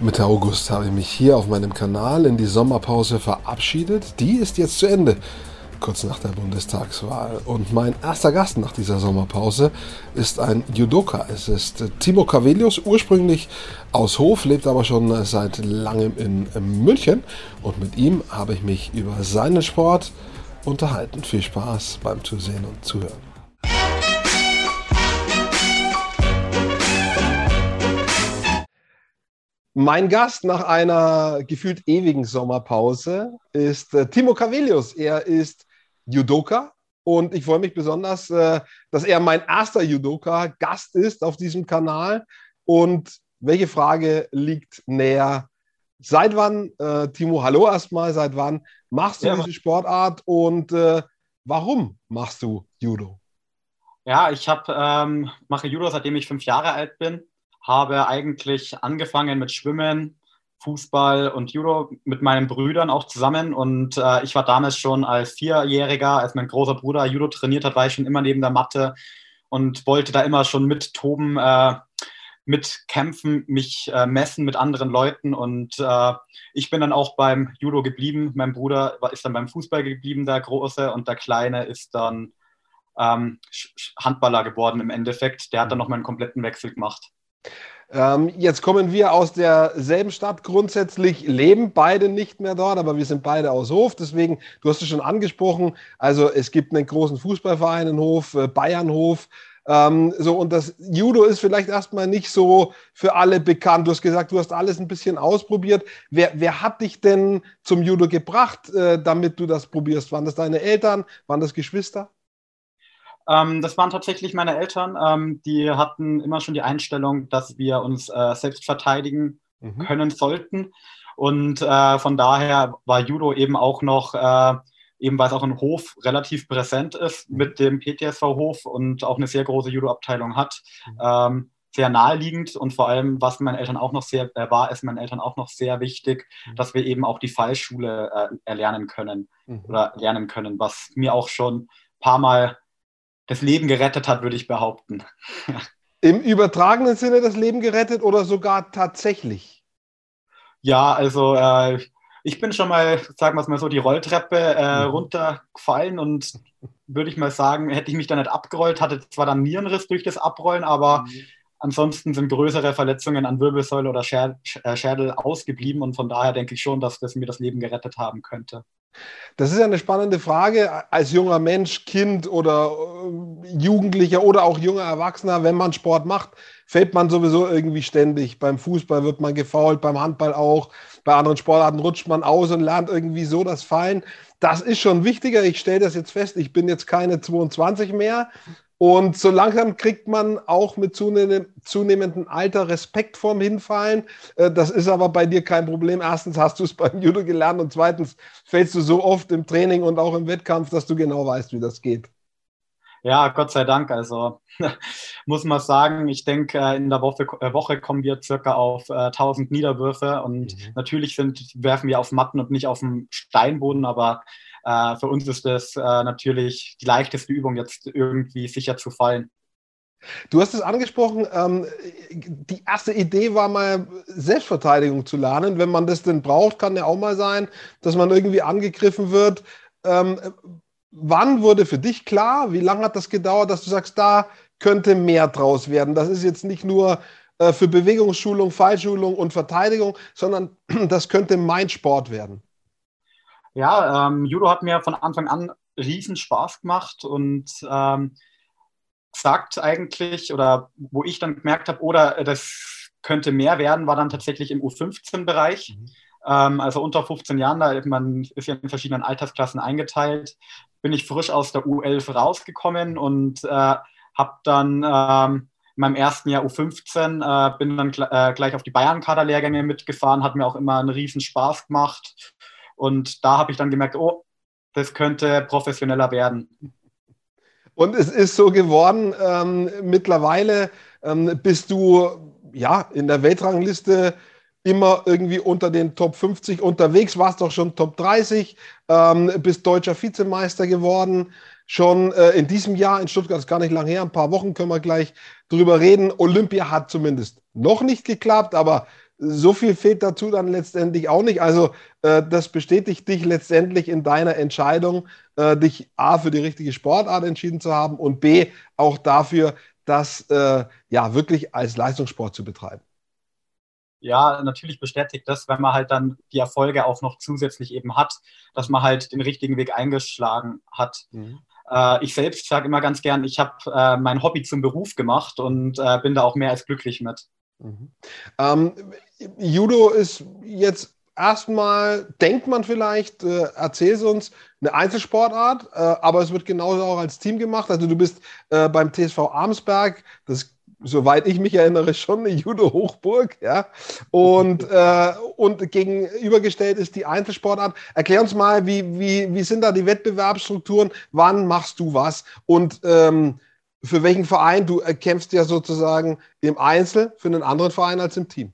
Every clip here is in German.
Mitte August habe ich mich hier auf meinem Kanal in die Sommerpause verabschiedet. Die ist jetzt zu Ende, kurz nach der Bundestagswahl. Und mein erster Gast nach dieser Sommerpause ist ein Judoka. Es ist Timo Cavelius, ursprünglich aus Hof, lebt aber schon seit langem in München. Und mit ihm habe ich mich über seinen Sport unterhalten. Viel Spaß beim Zusehen und Zuhören. Mein Gast nach einer gefühlt ewigen Sommerpause ist äh, Timo Cavelius. Er ist Judoka und ich freue mich besonders, äh, dass er mein erster Judoka-Gast ist auf diesem Kanal. Und welche Frage liegt näher? Seit wann, äh, Timo, hallo erstmal, seit wann machst du ja. diese Sportart und äh, warum machst du Judo? Ja, ich hab, ähm, mache Judo, seitdem ich fünf Jahre alt bin habe eigentlich angefangen mit Schwimmen, Fußball und Judo mit meinen Brüdern auch zusammen. Und äh, ich war damals schon als Vierjähriger, als mein großer Bruder Judo trainiert hat, war ich schon immer neben der Matte und wollte da immer schon mit toben, äh, mit kämpfen, mich äh, messen mit anderen Leuten. Und äh, ich bin dann auch beim Judo geblieben. Mein Bruder ist dann beim Fußball geblieben, der Große, und der Kleine ist dann ähm, Handballer geworden im Endeffekt. Der hat dann noch mal einen kompletten Wechsel gemacht. Ähm, jetzt kommen wir aus derselben Stadt grundsätzlich, leben beide nicht mehr dort, aber wir sind beide aus Hof. Deswegen, du hast es schon angesprochen, also es gibt einen großen Fußballverein in Hof, äh, Bayernhof. Ähm, so, und das Judo ist vielleicht erstmal nicht so für alle bekannt. Du hast gesagt, du hast alles ein bisschen ausprobiert. Wer, wer hat dich denn zum Judo gebracht, äh, damit du das probierst? Waren das deine Eltern? Waren das Geschwister? Ähm, das waren tatsächlich meine Eltern. Ähm, die hatten immer schon die Einstellung, dass wir uns äh, selbst verteidigen mhm. können sollten. Und äh, von daher war Judo eben auch noch, äh, eben weil es auch im Hof relativ präsent ist mhm. mit dem PTSV-Hof und auch eine sehr große Judo-Abteilung hat. Mhm. Ähm, sehr naheliegend und vor allem, was meinen Eltern auch noch sehr äh, war, ist meinen Eltern auch noch sehr wichtig, mhm. dass wir eben auch die Fallschule äh, erlernen können mhm. oder lernen können, was mir auch schon ein paar Mal das Leben gerettet hat, würde ich behaupten. Im übertragenen Sinne das Leben gerettet oder sogar tatsächlich? Ja, also äh, ich bin schon mal, sagen wir es mal so, die Rolltreppe äh, mhm. runtergefallen und würde ich mal sagen, hätte ich mich da nicht abgerollt, hatte zwar dann Nierenriss durch das Abrollen, aber mhm. ansonsten sind größere Verletzungen an Wirbelsäule oder äh, Schädel ausgeblieben und von daher denke ich schon, dass das mir das Leben gerettet haben könnte. Das ist eine spannende Frage als junger Mensch, Kind oder äh, Jugendlicher oder auch junger Erwachsener, wenn man Sport macht, fällt man sowieso irgendwie ständig. Beim Fußball wird man gefault, beim Handball auch, bei anderen Sportarten rutscht man aus und lernt irgendwie so das Fallen. Das ist schon wichtiger. Ich stelle das jetzt fest, ich bin jetzt keine 22 mehr, und so langsam kriegt man auch mit zunehmendem Alter Respekt vorm Hinfallen. Äh, das ist aber bei dir kein Problem. Erstens hast du es beim Judo gelernt und zweitens fällst du so oft im Training und auch im Wettkampf, dass du genau weißt, wie das geht. Ja, Gott sei Dank. Also muss man sagen, ich denke, äh, in der Woche, äh, Woche kommen wir circa auf äh, 1000 Niederwürfe und mhm. natürlich sind, werfen wir auf Matten und nicht auf dem Steinboden, aber äh, für uns ist das äh, natürlich die leichteste Übung, jetzt irgendwie sicher zu fallen. Du hast es angesprochen, ähm, die erste Idee war mal Selbstverteidigung zu lernen. Wenn man das denn braucht, kann ja auch mal sein, dass man irgendwie angegriffen wird. Ähm, wann wurde für dich klar, wie lange hat das gedauert, dass du sagst, da könnte mehr draus werden? Das ist jetzt nicht nur äh, für Bewegungsschulung, Fallschulung und Verteidigung, sondern das könnte mein Sport werden. Ja, ähm, Judo hat mir von Anfang an riesen Spaß gemacht und ähm, sagt eigentlich, oder wo ich dann gemerkt habe, oder das könnte mehr werden, war dann tatsächlich im U15-Bereich. Mhm. Ähm, also unter 15 Jahren, da man ist ja in verschiedenen Altersklassen eingeteilt, bin ich frisch aus der U11 rausgekommen und äh, habe dann ähm, in meinem ersten Jahr U15 äh, bin dann äh, gleich auf die Bayern-Kader-Lehrgänge mitgefahren, hat mir auch immer einen riesen Spaß gemacht und da habe ich dann gemerkt, oh, das könnte professioneller werden. Und es ist so geworden, ähm, mittlerweile ähm, bist du ja in der Weltrangliste immer irgendwie unter den Top 50 unterwegs, warst doch schon Top 30, ähm, bist deutscher Vizemeister geworden. schon äh, in diesem Jahr in Stuttgart, ist gar nicht lang her, ein paar Wochen können wir gleich drüber reden. Olympia hat zumindest noch nicht geklappt, aber so viel fehlt dazu dann letztendlich auch nicht. Also äh, das bestätigt dich letztendlich in deiner Entscheidung, äh, dich A für die richtige Sportart entschieden zu haben und B auch dafür, das äh, ja wirklich als Leistungssport zu betreiben. Ja, natürlich bestätigt das, wenn man halt dann die Erfolge auch noch zusätzlich eben hat, dass man halt den richtigen Weg eingeschlagen hat. Mhm. Äh, ich selbst sage immer ganz gern, ich habe äh, mein Hobby zum Beruf gemacht und äh, bin da auch mehr als glücklich mit. Mhm. Ähm, Judo ist jetzt erstmal, denkt man vielleicht, äh, erzähl uns, eine Einzelsportart, äh, aber es wird genauso auch als Team gemacht. Also du bist äh, beim TSV Armsberg, das soweit ich mich erinnere, schon eine Judo-Hochburg, ja. Und, äh, und gegenübergestellt ist die Einzelsportart. Erklär uns mal, wie, wie, wie sind da die Wettbewerbsstrukturen? Wann machst du was? Und ähm, für welchen Verein? Du kämpfst ja sozusagen im Einzel für einen anderen Verein als im Team.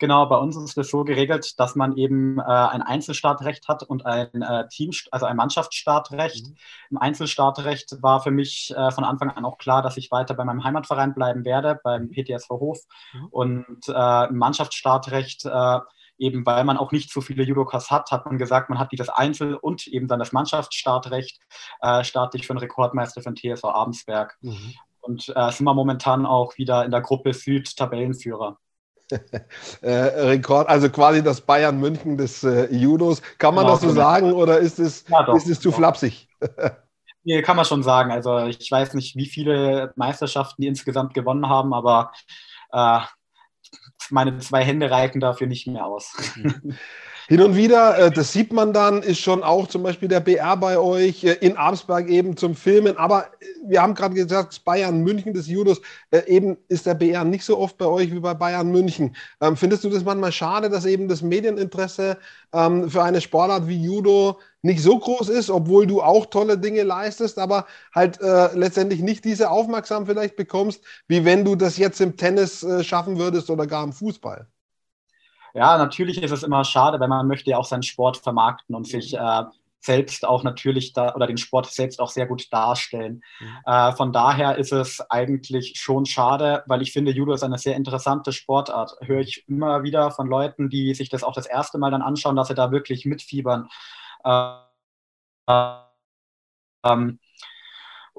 Genau, bei uns ist es so geregelt, dass man eben äh, ein Einzelstartrecht hat und ein äh, Team, also ein Mannschaftsstartrecht. Mhm. Im Einzelstartrecht war für mich äh, von Anfang an auch klar, dass ich weiter bei meinem Heimatverein bleiben werde, beim mhm. PTSV Hof. Mhm. Und äh, im Mannschaftsstartrecht, äh, eben weil man auch nicht so viele Judokas hat, hat man gesagt, man hat dieses Einzel- und eben dann das Mannschaftsstartrecht, äh, starte ich für einen Rekordmeister von TSV Abensberg. Mhm. Und sind wir momentan auch wieder in der Gruppe Süd Tabellenführer. äh, Rekord, also quasi das Bayern München des äh, Judos. Kann man genau, das so genau. sagen oder ist es, ja, doch, ist es zu doch. flapsig? nee, kann man schon sagen. Also ich weiß nicht, wie viele Meisterschaften die insgesamt gewonnen haben, aber äh, meine zwei Hände reichen dafür nicht mehr aus. Hin und wieder, äh, das sieht man dann, ist schon auch zum Beispiel der BR bei euch äh, in Armsberg eben zum Filmen. Aber äh, wir haben gerade gesagt, Bayern München des Judos, eben ist der BR nicht so oft bei euch wie bei Bayern München. Ähm, findest du das manchmal schade, dass eben das Medieninteresse ähm, für eine Sportart wie Judo nicht so groß ist, obwohl du auch tolle Dinge leistest, aber halt äh, letztendlich nicht diese Aufmerksamkeit vielleicht bekommst, wie wenn du das jetzt im Tennis äh, schaffen würdest oder gar im Fußball? ja, natürlich ist es immer schade, weil man möchte ja auch seinen Sport vermarkten und sich äh, selbst auch natürlich da oder den Sport selbst auch sehr gut darstellen. Mhm. Äh, von daher ist es eigentlich schon schade, weil ich finde, Judo ist eine sehr interessante Sportart. Höre ich immer wieder von Leuten, die sich das auch das erste Mal dann anschauen, dass sie da wirklich mitfiebern. Äh, ähm,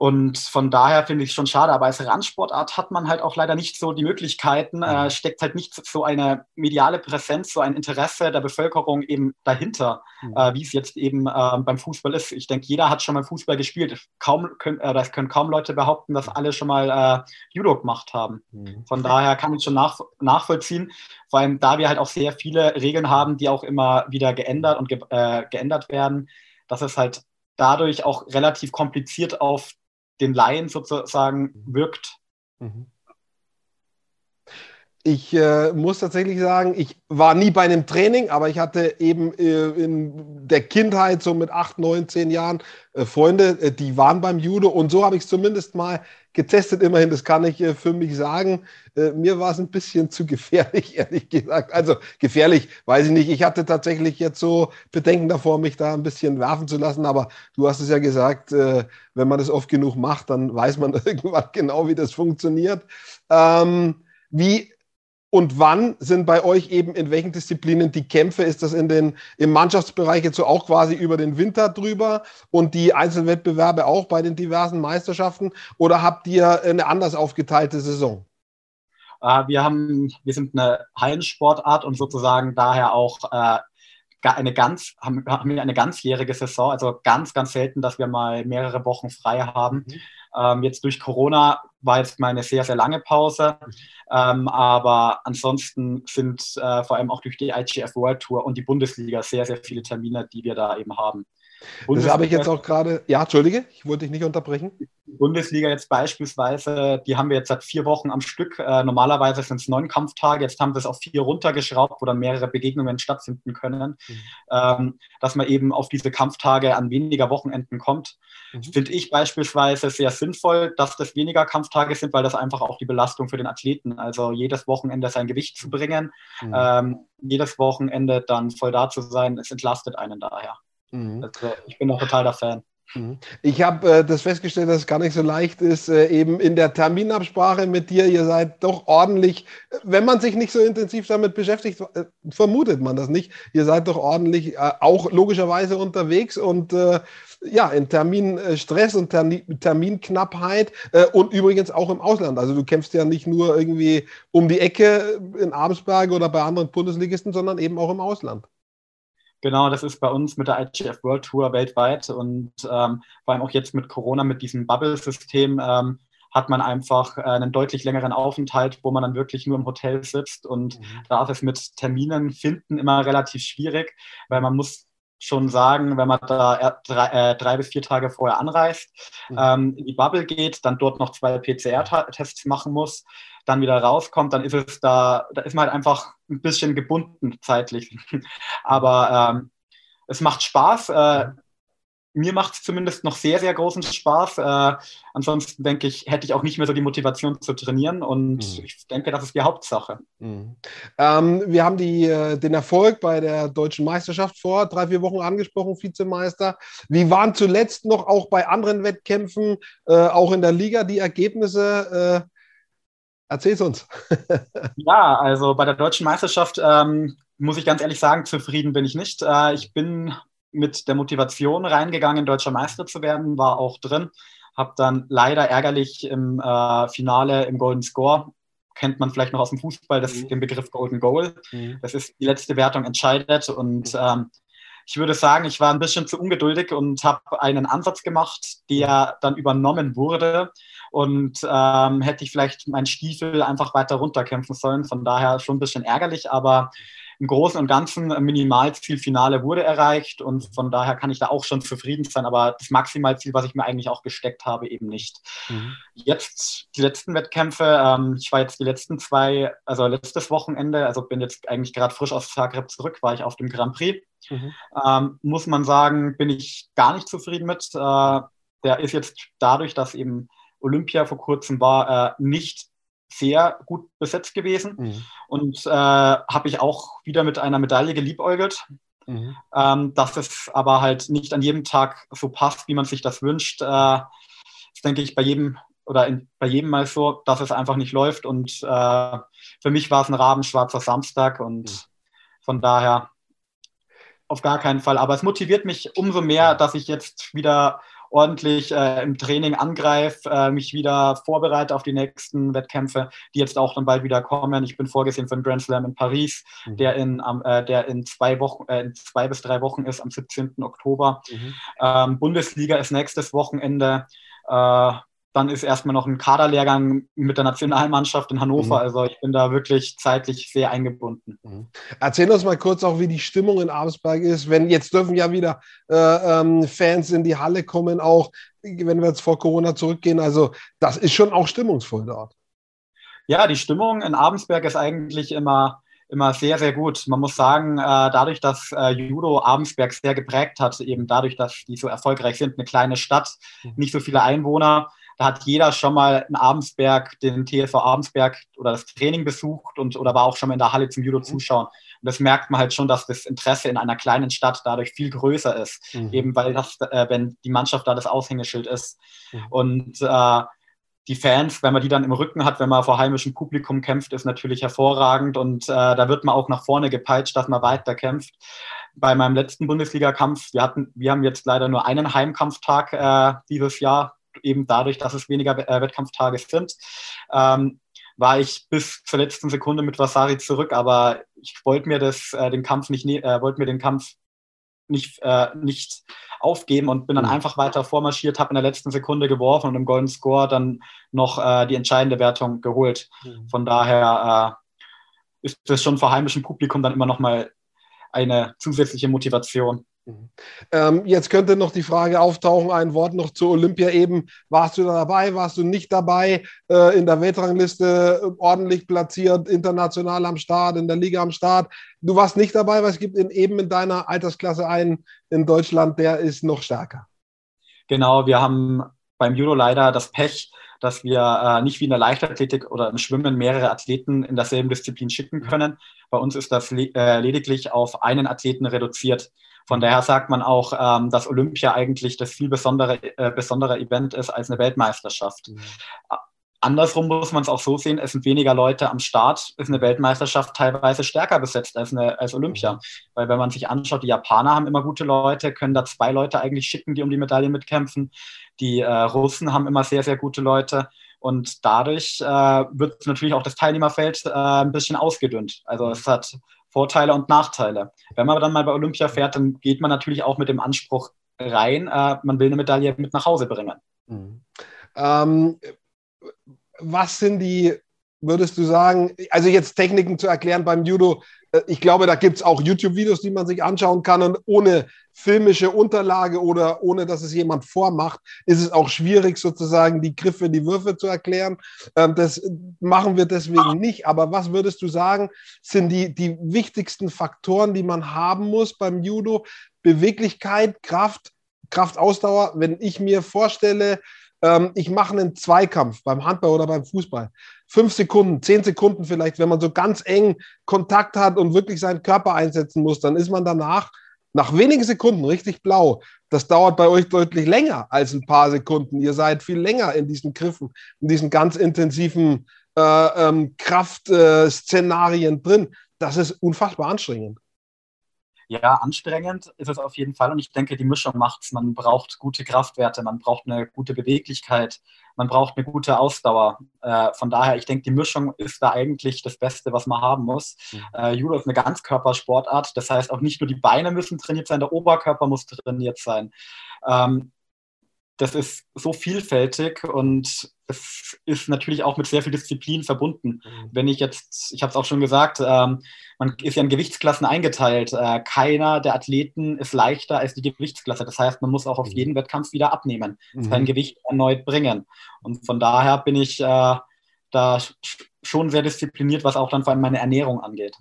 und von daher finde ich es schon schade. Aber als Randsportart hat man halt auch leider nicht so die Möglichkeiten, äh, mhm. steckt halt nicht so eine mediale Präsenz, so ein Interesse der Bevölkerung eben dahinter, mhm. äh, wie es jetzt eben äh, beim Fußball ist. Ich denke, jeder hat schon mal Fußball gespielt. Kaum können, äh, das können kaum Leute behaupten, dass alle schon mal äh, Judo gemacht haben. Mhm. Von daher kann ich schon nach, nachvollziehen. Vor allem, da wir halt auch sehr viele Regeln haben, die auch immer wieder geändert und ge äh, geändert werden, dass es halt dadurch auch relativ kompliziert auf den Laien sozusagen mhm. wirkt. Mhm. Ich äh, muss tatsächlich sagen, ich war nie bei einem Training, aber ich hatte eben äh, in der Kindheit, so mit acht, neun, zehn Jahren, äh, Freunde, äh, die waren beim Judo und so habe ich es zumindest mal getestet. Immerhin, das kann ich äh, für mich sagen. Äh, mir war es ein bisschen zu gefährlich, ehrlich gesagt. Also gefährlich, weiß ich nicht. Ich hatte tatsächlich jetzt so Bedenken davor, mich da ein bisschen werfen zu lassen, aber du hast es ja gesagt, wenn man das oft genug macht, dann weiß man irgendwann genau, wie das funktioniert. Ähm, wie und wann sind bei euch eben in welchen Disziplinen die Kämpfe? Ist das in den, im Mannschaftsbereich jetzt so auch quasi über den Winter drüber und die Einzelwettbewerbe auch bei den diversen Meisterschaften? Oder habt ihr eine anders aufgeteilte Saison? Äh, wir, haben, wir sind eine Hallensportart und sozusagen daher auch äh, eine ganz, haben, haben wir eine ganzjährige Saison, also ganz, ganz selten, dass wir mal mehrere Wochen frei haben. Mhm. Ähm, jetzt durch Corona war jetzt mal eine sehr, sehr lange Pause. Ähm, aber ansonsten sind äh, vor allem auch durch die IGF World Tour und die Bundesliga sehr, sehr viele Termine, die wir da eben haben. Das habe ich jetzt auch gerade. Ja, Entschuldige, ich wollte dich nicht unterbrechen. Die Bundesliga jetzt beispielsweise, die haben wir jetzt seit vier Wochen am Stück. Äh, normalerweise sind es neun Kampftage, jetzt haben wir es auf vier runtergeschraubt, wo dann mehrere Begegnungen stattfinden können. Mhm. Ähm, dass man eben auf diese Kampftage an weniger Wochenenden kommt. Mhm. Finde ich beispielsweise sehr sinnvoll, dass das weniger Kampftage sind, weil das einfach auch die Belastung für den Athleten, also jedes Wochenende sein Gewicht zu bringen, mhm. ähm, jedes Wochenende dann voll da zu sein, es entlastet einen daher. Mhm. Also ich bin auch total der Fan. Mhm. Ich habe äh, das festgestellt, dass es gar nicht so leicht ist, äh, eben in der Terminabsprache mit dir. Ihr seid doch ordentlich, wenn man sich nicht so intensiv damit beschäftigt, äh, vermutet man das nicht. Ihr seid doch ordentlich äh, auch logischerweise unterwegs und äh, ja, in Terminstress und Terminknappheit äh, und übrigens auch im Ausland. Also du kämpfst ja nicht nur irgendwie um die Ecke in Abensberg oder bei anderen Bundesligisten, sondern eben auch im Ausland. Genau, das ist bei uns mit der IGF World Tour weltweit und ähm, vor allem auch jetzt mit Corona, mit diesem Bubble-System, ähm, hat man einfach äh, einen deutlich längeren Aufenthalt, wo man dann wirklich nur im Hotel sitzt und mhm. da ist es mit Terminen finden immer relativ schwierig, weil man muss schon sagen, wenn man da drei, äh, drei bis vier Tage vorher anreist, mhm. ähm, in die Bubble geht, dann dort noch zwei PCR-Tests machen muss, dann wieder rauskommt, dann ist es da, da ist man halt einfach ein bisschen gebunden zeitlich. Aber ähm, es macht Spaß. Äh, mir macht es zumindest noch sehr, sehr großen Spaß. Äh, ansonsten denke ich, hätte ich auch nicht mehr so die Motivation zu trainieren und mhm. ich denke, das ist die Hauptsache. Mhm. Ähm, wir haben die, äh, den Erfolg bei der deutschen Meisterschaft vor drei, vier Wochen angesprochen, Vizemeister. Wie waren zuletzt noch auch bei anderen Wettkämpfen, äh, auch in der Liga, die Ergebnisse? Äh, Erzähl es uns. ja, also bei der deutschen Meisterschaft ähm, muss ich ganz ehrlich sagen, zufrieden bin ich nicht. Äh, ich bin mit der Motivation reingegangen, deutscher Meister zu werden, war auch drin. Habe dann leider ärgerlich im äh, Finale im Golden Score, kennt man vielleicht noch aus dem Fußball, das, mhm. den Begriff Golden Goal. Mhm. Das ist die letzte Wertung entscheidet und ähm, ich würde sagen, ich war ein bisschen zu ungeduldig und habe einen Ansatz gemacht, der dann übernommen wurde. Und ähm, hätte ich vielleicht meinen Stiefel einfach weiter runterkämpfen sollen. Von daher schon ein bisschen ärgerlich, aber im Großen und Ganzen Minimalzielfinale wurde erreicht und von daher kann ich da auch schon zufrieden sein, aber das Maximalziel, was ich mir eigentlich auch gesteckt habe, eben nicht. Mhm. Jetzt die letzten Wettkämpfe, ähm, ich war jetzt die letzten zwei, also letztes Wochenende, also bin jetzt eigentlich gerade frisch aus Zagreb zurück, war ich auf dem Grand Prix. Mhm. Ähm, muss man sagen, bin ich gar nicht zufrieden mit. Äh, der ist jetzt dadurch, dass eben Olympia vor kurzem war, äh, nicht sehr gut besetzt gewesen. Mhm. Und äh, habe ich auch wieder mit einer Medaille geliebäugelt. Mhm. Ähm, dass es aber halt nicht an jedem Tag so passt, wie man sich das wünscht. Äh, das denke ich bei jedem oder in, bei jedem mal so, dass es einfach nicht läuft. Und äh, für mich war es ein rabenschwarzer Samstag und mhm. von daher auf gar keinen Fall. Aber es motiviert mich umso mehr, dass ich jetzt wieder ordentlich äh, im Training angreife, äh, mich wieder vorbereite auf die nächsten Wettkämpfe, die jetzt auch dann bald wieder kommen. Ich bin vorgesehen für den Grand Slam in Paris, mhm. der, in, äh, der in zwei Wochen, äh, in zwei bis drei Wochen ist, am 17. Oktober. Mhm. Ähm, Bundesliga ist nächstes Wochenende. Dann ist erstmal noch ein Kaderlehrgang mit der Nationalmannschaft in Hannover. Mhm. Also ich bin da wirklich zeitlich sehr eingebunden. Mhm. Erzähl uns mal kurz auch, wie die Stimmung in Abensberg ist. Wenn jetzt dürfen ja wieder äh, ähm, Fans in die Halle kommen, auch wenn wir jetzt vor Corona zurückgehen. Also das ist schon auch stimmungsvoll dort. Ja, die Stimmung in Abensberg ist eigentlich immer immer sehr, sehr gut. Man muss sagen, äh, dadurch, dass äh, Judo Abensberg sehr geprägt hat, eben dadurch, dass die so erfolgreich sind, eine kleine Stadt, mhm. nicht so viele Einwohner, da hat jeder schon mal in Abensberg, den TSV Abensberg oder das Training besucht und oder war auch schon mal in der Halle zum Judo mhm. zuschauen. Und das merkt man halt schon, dass das Interesse in einer kleinen Stadt dadurch viel größer ist, mhm. eben weil das, äh, wenn die Mannschaft da das Aushängeschild ist. Mhm. Und äh, die Fans, wenn man die dann im Rücken hat, wenn man vor heimischem Publikum kämpft, ist natürlich hervorragend und äh, da wird man auch nach vorne gepeitscht, dass man weiter kämpft. Bei meinem letzten Bundesliga-Kampf, wir hatten, wir haben jetzt leider nur einen Heimkampftag äh, dieses Jahr, eben dadurch, dass es weniger äh, Wettkampftage sind, ähm, war ich bis zur letzten Sekunde mit Vasari zurück, aber ich wollte mir das, äh, den Kampf nicht, äh, wollte mir den Kampf nicht, äh, nicht aufgeben und bin dann mhm. einfach weiter vormarschiert, habe in der letzten Sekunde geworfen und im Golden Score dann noch äh, die entscheidende Wertung geholt. Mhm. Von daher äh, ist das schon vor heimischem Publikum dann immer noch mal eine zusätzliche Motivation. Mhm. Ähm, jetzt könnte noch die Frage auftauchen, ein Wort noch zur Olympia eben. Warst du da dabei, warst du nicht dabei? Äh, in der Weltrangliste äh, ordentlich platziert, international am Start, in der Liga am Start. Du warst nicht dabei, weil es gibt in, eben in deiner Altersklasse einen in Deutschland, der ist noch stärker. Genau, wir haben beim Judo leider das Pech, dass wir äh, nicht wie in der Leichtathletik oder im Schwimmen mehrere Athleten in derselben Disziplin schicken können. Bei uns ist das le äh, lediglich auf einen Athleten reduziert. Von daher sagt man auch, ähm, dass Olympia eigentlich das viel besondere, äh, besondere Event ist als eine Weltmeisterschaft. Mhm. Andersrum muss man es auch so sehen, es sind weniger Leute am Start, ist eine Weltmeisterschaft teilweise stärker besetzt als, eine, als Olympia. Mhm. Weil wenn man sich anschaut, die Japaner haben immer gute Leute, können da zwei Leute eigentlich schicken, die um die Medaille mitkämpfen. Die äh, Russen haben immer sehr, sehr gute Leute. Und dadurch äh, wird natürlich auch das Teilnehmerfeld äh, ein bisschen ausgedünnt. Also es hat Vorteile und Nachteile. Wenn man dann mal bei Olympia fährt, dann geht man natürlich auch mit dem Anspruch rein, äh, man will eine Medaille mit nach Hause bringen. Mhm. Ähm, was sind die, würdest du sagen, also jetzt Techniken zu erklären beim Judo, ich glaube, da gibt es auch YouTube-Videos, die man sich anschauen kann und ohne filmische Unterlage oder ohne, dass es jemand vormacht, ist es auch schwierig, sozusagen die Griffe, die Würfe zu erklären. Ähm, das machen wir deswegen nicht. Aber was würdest du sagen, sind die, die wichtigsten Faktoren, die man haben muss beim Judo? Beweglichkeit, Kraft, Kraftausdauer. Wenn ich mir vorstelle, ähm, ich mache einen Zweikampf beim Handball oder beim Fußball. Fünf Sekunden, zehn Sekunden vielleicht, wenn man so ganz eng Kontakt hat und wirklich seinen Körper einsetzen muss, dann ist man danach nach wenigen Sekunden richtig blau. Das dauert bei euch deutlich länger als ein paar Sekunden. Ihr seid viel länger in diesen Griffen, in diesen ganz intensiven äh, ähm, Kraftszenarien äh, drin. Das ist unfassbar anstrengend. Ja, anstrengend ist es auf jeden Fall und ich denke, die Mischung macht es. Man braucht gute Kraftwerte, man braucht eine gute Beweglichkeit, man braucht eine gute Ausdauer. Äh, von daher, ich denke, die Mischung ist da eigentlich das Beste, was man haben muss. Mhm. Äh, Judo ist eine Ganzkörpersportart, das heißt auch nicht nur die Beine müssen trainiert sein, der Oberkörper muss trainiert sein. Ähm, das ist so vielfältig und es ist natürlich auch mit sehr viel Disziplin verbunden. Mhm. Wenn ich jetzt, ich habe es auch schon gesagt, ähm, man ist ja in Gewichtsklassen eingeteilt. Äh, keiner der Athleten ist leichter als die Gewichtsklasse. Das heißt, man muss auch auf mhm. jeden Wettkampf wieder abnehmen, mhm. sein Gewicht erneut bringen. Und von daher bin ich äh, da schon sehr diszipliniert, was auch dann vor allem meine Ernährung angeht.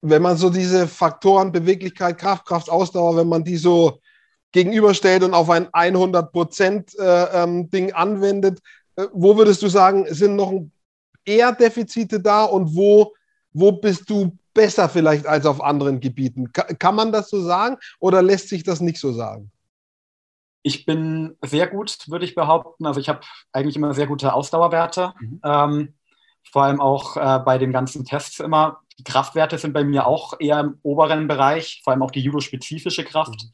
Wenn man so diese Faktoren Beweglichkeit, Kraft, Kraft, Ausdauer, wenn man die so gegenüberstellt und auf ein 100 Prozent äh, ähm, Ding anwendet, äh, wo würdest du sagen, sind noch eher Defizite da und wo, wo bist du besser vielleicht als auf anderen Gebieten? kann man das so sagen oder lässt sich das nicht so sagen? Ich bin sehr gut, würde ich behaupten. Also ich habe eigentlich immer sehr gute Ausdauerwerte. Mhm. Ähm, vor allem auch äh, bei den ganzen Tests immer. Die Kraftwerte sind bei mir auch eher im oberen Bereich, vor allem auch die judo-spezifische Kraft. Mhm.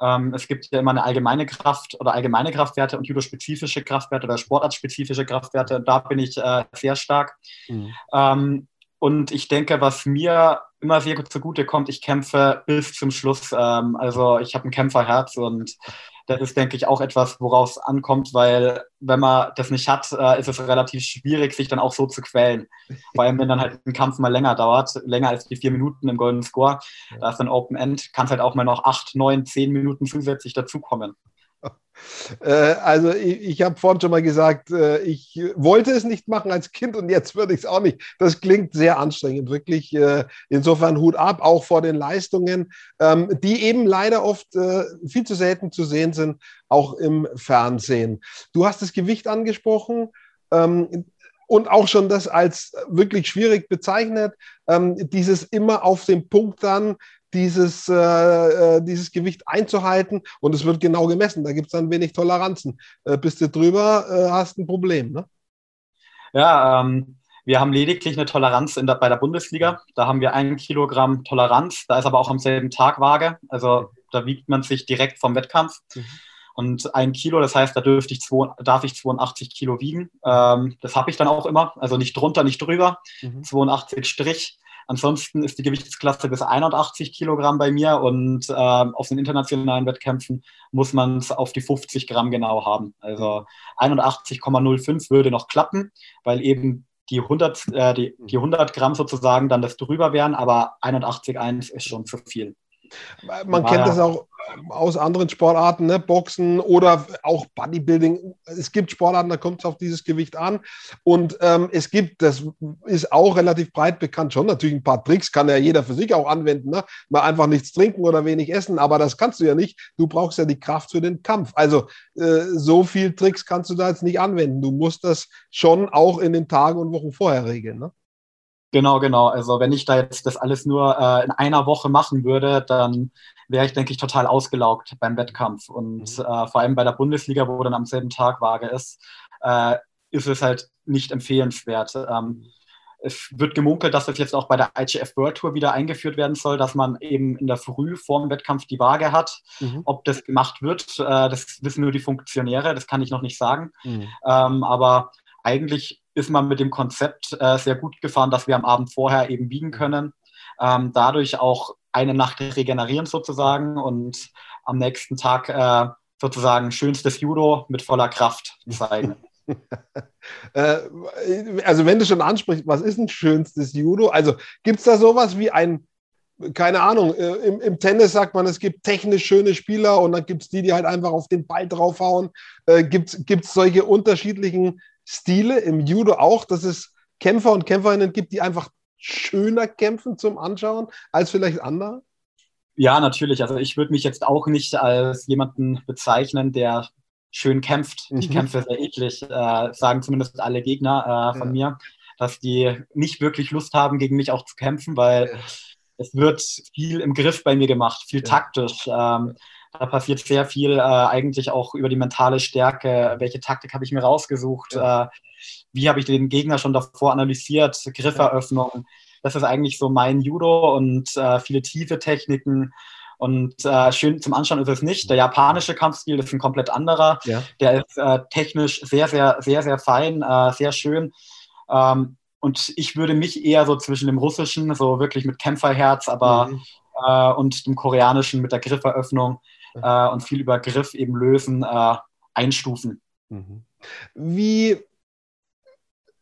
Ähm, es gibt ja immer eine allgemeine Kraft oder allgemeine Kraftwerte und judo-spezifische Kraftwerte oder sportartspezifische Kraftwerte. Da bin ich äh, sehr stark. Mhm. Ähm, und ich denke, was mir immer sehr gut zugute kommt, ich kämpfe bis zum Schluss. Ähm, also ich habe ein Kämpferherz und das ist, denke ich, auch etwas, woraus ankommt, weil wenn man das nicht hat, äh, ist es relativ schwierig, sich dann auch so zu quälen. Vor allem, wenn dann halt ein Kampf mal länger dauert, länger als die vier Minuten im Golden Score, da ist dann Open End, kann es halt auch mal noch acht, neun, zehn Minuten zusätzlich dazukommen. Äh, also ich, ich habe vorhin schon mal gesagt, äh, ich wollte es nicht machen als Kind und jetzt würde ich es auch nicht. Das klingt sehr anstrengend, wirklich. Äh, insofern Hut ab, auch vor den Leistungen, ähm, die eben leider oft viel zu selten zu sehen sind, auch im Fernsehen. Du hast das Gewicht angesprochen. Ähm, und auch schon das als wirklich schwierig bezeichnet, ähm, dieses immer auf den Punkt dann dieses, äh, äh, dieses Gewicht einzuhalten und es wird genau gemessen. Da gibt es dann wenig Toleranzen. Äh, bist du drüber, äh, hast ein Problem. Ne? Ja, ähm, wir haben lediglich eine Toleranz der, bei der Bundesliga. Da haben wir ein Kilogramm Toleranz. Da ist aber auch am selben Tag Waage. Also da wiegt man sich direkt vom Wettkampf. Mhm. Und ein Kilo, das heißt, da dürfte ich zwei, darf ich 82 Kilo wiegen. Ähm, das habe ich dann auch immer. Also nicht drunter, nicht drüber. Mhm. 82 Strich. Ansonsten ist die Gewichtsklasse bis 81 Kilogramm bei mir und äh, auf den internationalen Wettkämpfen muss man es auf die 50 Gramm genau haben. Also 81,05 würde noch klappen, weil eben die 100, äh, die, die 100 Gramm sozusagen dann das drüber wären, aber 81,1 ist schon zu viel. Man kennt das auch aus anderen Sportarten, ne? Boxen oder auch Bodybuilding. Es gibt Sportarten, da kommt es auf dieses Gewicht an. Und ähm, es gibt, das ist auch relativ breit bekannt, schon natürlich ein paar Tricks, kann ja jeder für sich auch anwenden. Ne? Mal einfach nichts trinken oder wenig essen, aber das kannst du ja nicht. Du brauchst ja die Kraft für den Kampf. Also äh, so viel Tricks kannst du da jetzt nicht anwenden. Du musst das schon auch in den Tagen und Wochen vorher regeln. Ne? Genau, genau. Also wenn ich da jetzt das alles nur äh, in einer Woche machen würde, dann wäre ich, denke ich, total ausgelaugt beim Wettkampf. Und mhm. äh, vor allem bei der Bundesliga, wo dann am selben Tag Waage ist, äh, ist es halt nicht empfehlenswert. Ähm, es wird gemunkelt, dass das jetzt auch bei der IGF World Tour wieder eingeführt werden soll, dass man eben in der Früh vor dem Wettkampf die Waage hat. Mhm. Ob das gemacht wird, äh, das wissen nur die Funktionäre, das kann ich noch nicht sagen. Mhm. Ähm, aber eigentlich ist man mit dem Konzept äh, sehr gut gefahren, dass wir am Abend vorher eben wiegen können. Ähm, dadurch auch eine Nacht regenerieren sozusagen und am nächsten Tag äh, sozusagen schönstes Judo mit voller Kraft zeigen. Äh, also wenn du schon ansprichst, was ist ein schönstes Judo? Also gibt es da sowas wie ein, keine Ahnung, äh, im, im, Tennis sagt man, es gibt technisch schöne Spieler und dann gibt es die, die halt einfach auf den Ball draufhauen. Äh, gibt es solche unterschiedlichen Stile im Judo auch, dass es Kämpfer und Kämpferinnen gibt, die einfach schöner kämpfen zum Anschauen als vielleicht andere? Ja, natürlich. Also ich würde mich jetzt auch nicht als jemanden bezeichnen, der schön kämpft. Mhm. Ich kämpfe sehr eklig, äh, sagen zumindest alle Gegner äh, von ja. mir, dass die nicht wirklich Lust haben, gegen mich auch zu kämpfen, weil ja. es wird viel im Griff bei mir gemacht, viel ja. taktisch. Ähm, da passiert sehr viel äh, eigentlich auch über die mentale Stärke. Welche Taktik habe ich mir rausgesucht? Äh, wie habe ich den Gegner schon davor analysiert? Grifferöffnung. Das ist eigentlich so mein Judo und äh, viele tiefe Techniken. Und äh, schön zum Anschauen ist es nicht. Der japanische Kampfstil ist ein komplett anderer. Ja. Der ist äh, technisch sehr, sehr, sehr, sehr fein, äh, sehr schön. Ähm, und ich würde mich eher so zwischen dem russischen, so wirklich mit Kämpferherz, aber mhm. Äh, und dem koreanischen mit der Grifferöffnung Äh, und viel über Griff eben lösen, äh, einstufen. Mhm. Wie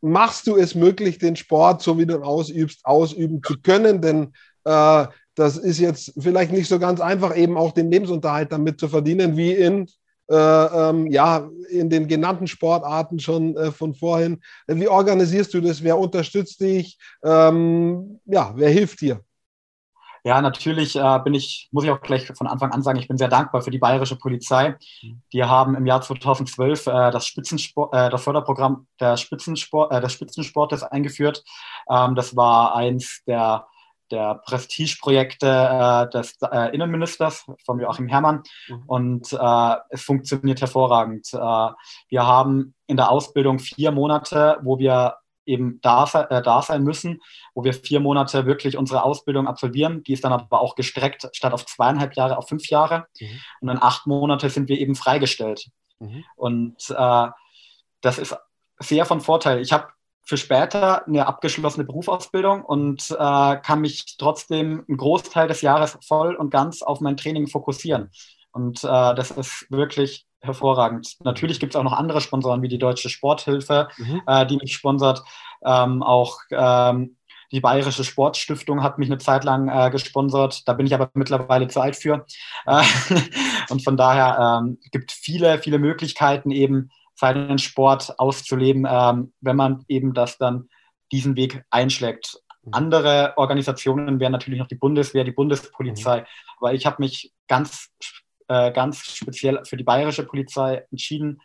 machst du es möglich, den Sport, so wie du ihn ausübst, ausüben zu können? Denn äh, das ist jetzt vielleicht nicht so ganz einfach, eben auch den Lebensunterhalt damit zu verdienen, wie in, äh, ähm, ja, in den genannten Sportarten schon äh, von vorhin. Wie organisierst du das? Wer unterstützt dich? Ähm, ja, wer hilft dir? Ja, natürlich äh, bin ich, muss ich auch gleich von Anfang an sagen, ich bin sehr dankbar für die bayerische Polizei. Die haben im Jahr 2012 äh, das Spitzensport, äh, das Förderprogramm der Spitzensport, äh, des Spitzensportes eingeführt. Ähm, das war eins der der Prestigeprojekte äh, des äh, Innenministers von Joachim Herrmann mhm. und äh, es funktioniert hervorragend. Äh, wir haben in der Ausbildung vier Monate, wo wir eben da, äh, da sein müssen, wo wir vier Monate wirklich unsere Ausbildung absolvieren. Die ist dann aber auch gestreckt statt auf zweieinhalb Jahre auf fünf Jahre. Mhm. Und in acht Monate sind wir eben freigestellt. Mhm. Und äh, das ist sehr von Vorteil. Ich habe für später eine abgeschlossene Berufsausbildung und äh, kann mich trotzdem einen Großteil des Jahres voll und ganz auf mein Training fokussieren. Und äh, das ist wirklich hervorragend. Natürlich gibt es auch noch andere Sponsoren wie die Deutsche Sporthilfe, mhm. äh, die mich sponsert. Ähm, auch ähm, die Bayerische Sportstiftung hat mich eine Zeit lang äh, gesponsert. Da bin ich aber mittlerweile zu alt für. Äh, und von daher ähm, gibt viele, viele Möglichkeiten eben seinen Sport auszuleben, ähm, wenn man eben das dann diesen Weg einschlägt. Mhm. Andere Organisationen wären natürlich noch die Bundeswehr, die Bundespolizei, mhm. aber ich habe mich ganz, äh, ganz speziell für die bayerische Polizei entschieden,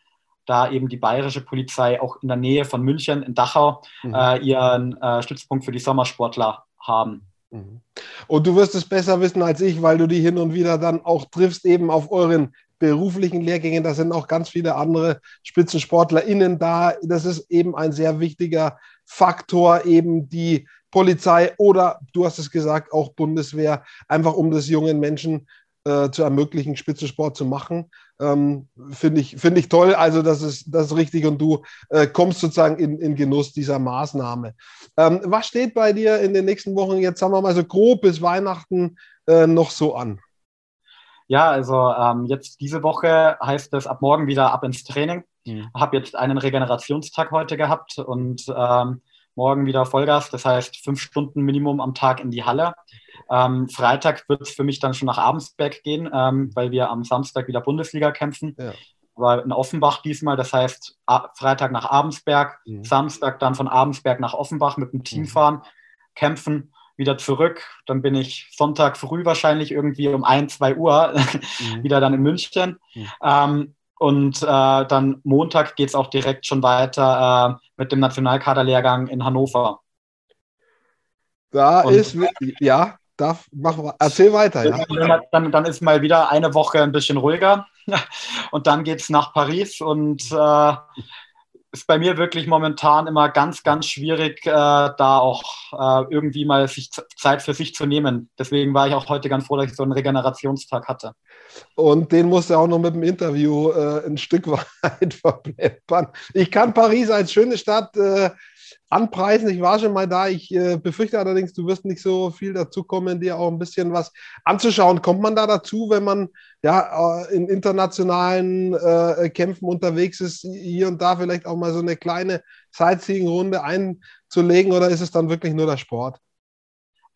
da eben die bayerische Polizei auch in der Nähe von München in Dachau mhm. äh, ihren äh, Stützpunkt für die Sommersportler haben. Mhm. Und du wirst es besser wissen als ich, weil du die hin und wieder dann auch triffst, eben auf euren beruflichen Lehrgängen. Da sind auch ganz viele andere SpitzensportlerInnen da. Das ist eben ein sehr wichtiger Faktor, eben die Polizei oder, du hast es gesagt, auch Bundeswehr, einfach um das jungen Menschen äh, zu ermöglichen, Spitzensport zu machen. Ähm, Finde ich, find ich toll. Also, das ist, das ist richtig und du äh, kommst sozusagen in, in Genuss dieser Maßnahme. Ähm, was steht bei dir in den nächsten Wochen jetzt, sagen wir mal so grob bis Weihnachten äh, noch so an? Ja, also ähm, jetzt diese Woche heißt es ab morgen wieder ab ins Training. Mhm. Habe jetzt einen Regenerationstag heute gehabt und ähm, morgen wieder Vollgas. Das heißt fünf Stunden Minimum am Tag in die Halle. Ähm, Freitag wird es für mich dann schon nach Abensberg gehen, ähm, weil wir am Samstag wieder Bundesliga kämpfen. Ja. Aber in Offenbach diesmal, das heißt Freitag nach Abensberg, mhm. Samstag dann von Abensberg nach Offenbach mit dem Team mhm. fahren, kämpfen wieder zurück. Dann bin ich Sonntag früh wahrscheinlich irgendwie um ein, zwei Uhr mhm. wieder dann in München. Mhm. Ähm, und äh, dann Montag geht es auch direkt schon weiter äh, mit dem Nationalkaderlehrgang in Hannover. Da und ist, ja, darf, mach, erzähl weiter. Ja. Dann, dann ist mal wieder eine Woche ein bisschen ruhiger und dann geht es nach Paris und äh, ist bei mir wirklich momentan immer ganz, ganz schwierig, äh, da auch äh, irgendwie mal sich Zeit für sich zu nehmen. Deswegen war ich auch heute ganz froh, dass ich so einen Regenerationstag hatte. Und den musst du auch noch mit dem Interview äh, ein Stück weit verpleppern. Ich kann Paris als schöne Stadt äh, anpreisen. Ich war schon mal da. Ich äh, befürchte allerdings, du wirst nicht so viel dazu kommen, dir auch ein bisschen was anzuschauen. Kommt man da dazu, wenn man ja äh, in internationalen äh, Kämpfen unterwegs ist, hier und da vielleicht auch mal so eine kleine Sightseeing-Runde einzulegen oder ist es dann wirklich nur der Sport?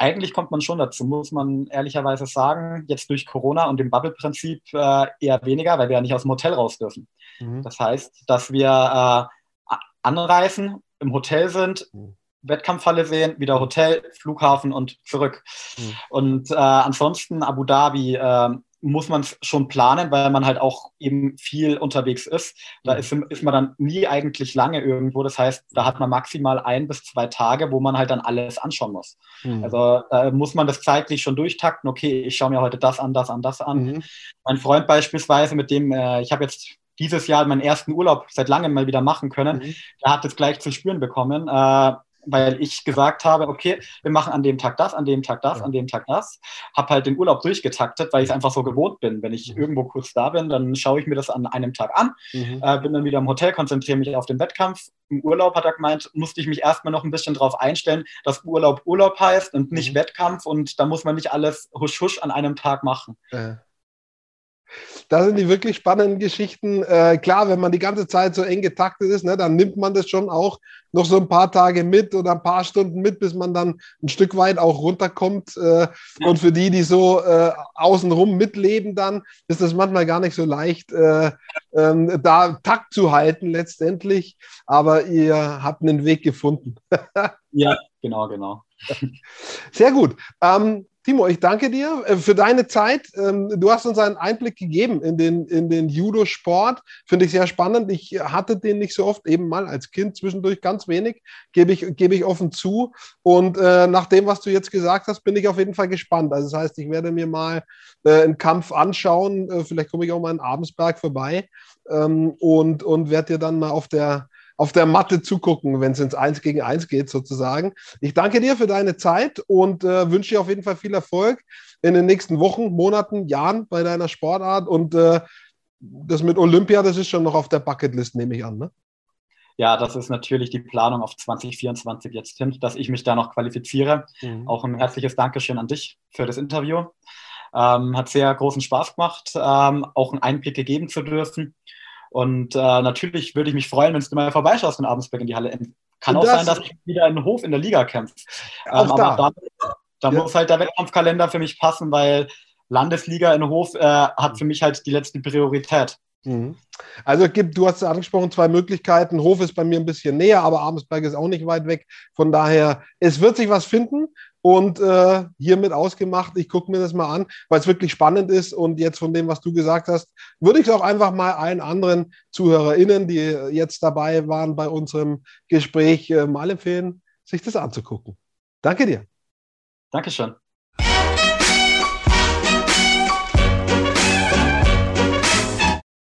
Eigentlich kommt man schon dazu, muss man ehrlicherweise sagen. Jetzt durch Corona und dem Bubble-Prinzip äh, eher weniger, weil wir ja nicht aus dem Hotel raus dürfen. Mhm. Das heißt, dass wir äh, anreisen, im Hotel sind, mhm. Wettkampfhalle sehen, wieder Hotel, Flughafen und zurück. Mhm. Und äh, ansonsten Abu Dhabi äh, muss man es schon planen, weil man halt auch eben viel unterwegs ist. Da mhm. ist, ist, man dann nie eigentlich lange irgendwo. Das heißt, da hat man maximal ein bis zwei Tage, wo man halt dann alles anschauen muss. Mhm. Also da muss man das zeitlich schon durchtakten. Okay, ich schaue mir heute das an, das an, das an. Mhm. Mein Freund beispielsweise, mit dem, äh, ich habe jetzt dieses Jahr meinen ersten Urlaub seit langem mal wieder machen können. Mhm. Der hat es gleich zu spüren bekommen, äh, weil ich gesagt habe, okay, wir machen an dem Tag das, an dem Tag das, ja. an dem Tag das. Habe halt den Urlaub durchgetaktet, weil ich es einfach so gewohnt bin. Wenn ich mhm. irgendwo kurz da bin, dann schaue ich mir das an einem Tag an, mhm. äh, bin dann wieder im Hotel, konzentriere mich auf den Wettkampf. Im Urlaub hat er gemeint, musste ich mich erstmal noch ein bisschen darauf einstellen, dass Urlaub Urlaub heißt und nicht mhm. Wettkampf und da muss man nicht alles husch husch an einem Tag machen. Ja. Da sind die wirklich spannenden Geschichten. Äh, klar, wenn man die ganze Zeit so eng getaktet ist, ne, dann nimmt man das schon auch noch so ein paar Tage mit oder ein paar Stunden mit, bis man dann ein Stück weit auch runterkommt. Äh, und für die, die so äh, außenrum mitleben, dann ist das manchmal gar nicht so leicht, äh, ähm, da Takt zu halten letztendlich. Aber ihr habt einen Weg gefunden. ja, genau, genau. Sehr gut. Ähm, Timo, ich danke dir äh, für deine Zeit. Ähm, du hast uns einen Einblick gegeben in den, in den Judo-Sport. Finde ich sehr spannend. Ich hatte den nicht so oft, eben mal als Kind zwischendurch ganz wenig, gebe ich, gebe ich offen zu. Und äh, nach dem, was du jetzt gesagt hast, bin ich auf jeden Fall gespannt. Also das heißt, ich werde mir mal äh, einen Kampf anschauen. Vielleicht komme ich auch mal in Abensberg vorbei ähm, und, und werde dir dann mal auf der auf der Matte zugucken, wenn es ins Eins gegen Eins geht, sozusagen. Ich danke dir für deine Zeit und äh, wünsche dir auf jeden Fall viel Erfolg in den nächsten Wochen, Monaten, Jahren bei deiner Sportart. Und äh, das mit Olympia, das ist schon noch auf der Bucketlist, nehme ich an. Ne? Ja, das ist natürlich die Planung auf 2024 jetzt hin, dass ich mich da noch qualifiziere. Mhm. Auch ein herzliches Dankeschön an dich für das Interview. Ähm, hat sehr großen Spaß gemacht, ähm, auch einen Einblick gegeben zu dürfen. Und äh, natürlich würde ich mich freuen, wenn du mal vorbeischaust in Abensberg in die Halle. Kann auch sein, dass ich wieder in Hof in der Liga kämpfe. Ähm, aber da, da ja. muss halt der Wettkampfkalender für mich passen, weil Landesliga in Hof äh, hat für mich halt die letzte Priorität. Mhm. Also gibt, du hast angesprochen, zwei Möglichkeiten. Hof ist bei mir ein bisschen näher, aber Abensberg ist auch nicht weit weg. Von daher, es wird sich was finden und äh, hiermit ausgemacht. Ich gucke mir das mal an, weil es wirklich spannend ist. Und jetzt von dem, was du gesagt hast, würde ich es auch einfach mal allen anderen ZuhörerInnen, die jetzt dabei waren bei unserem Gespräch, äh, mal empfehlen, sich das anzugucken. Danke dir. Dankeschön.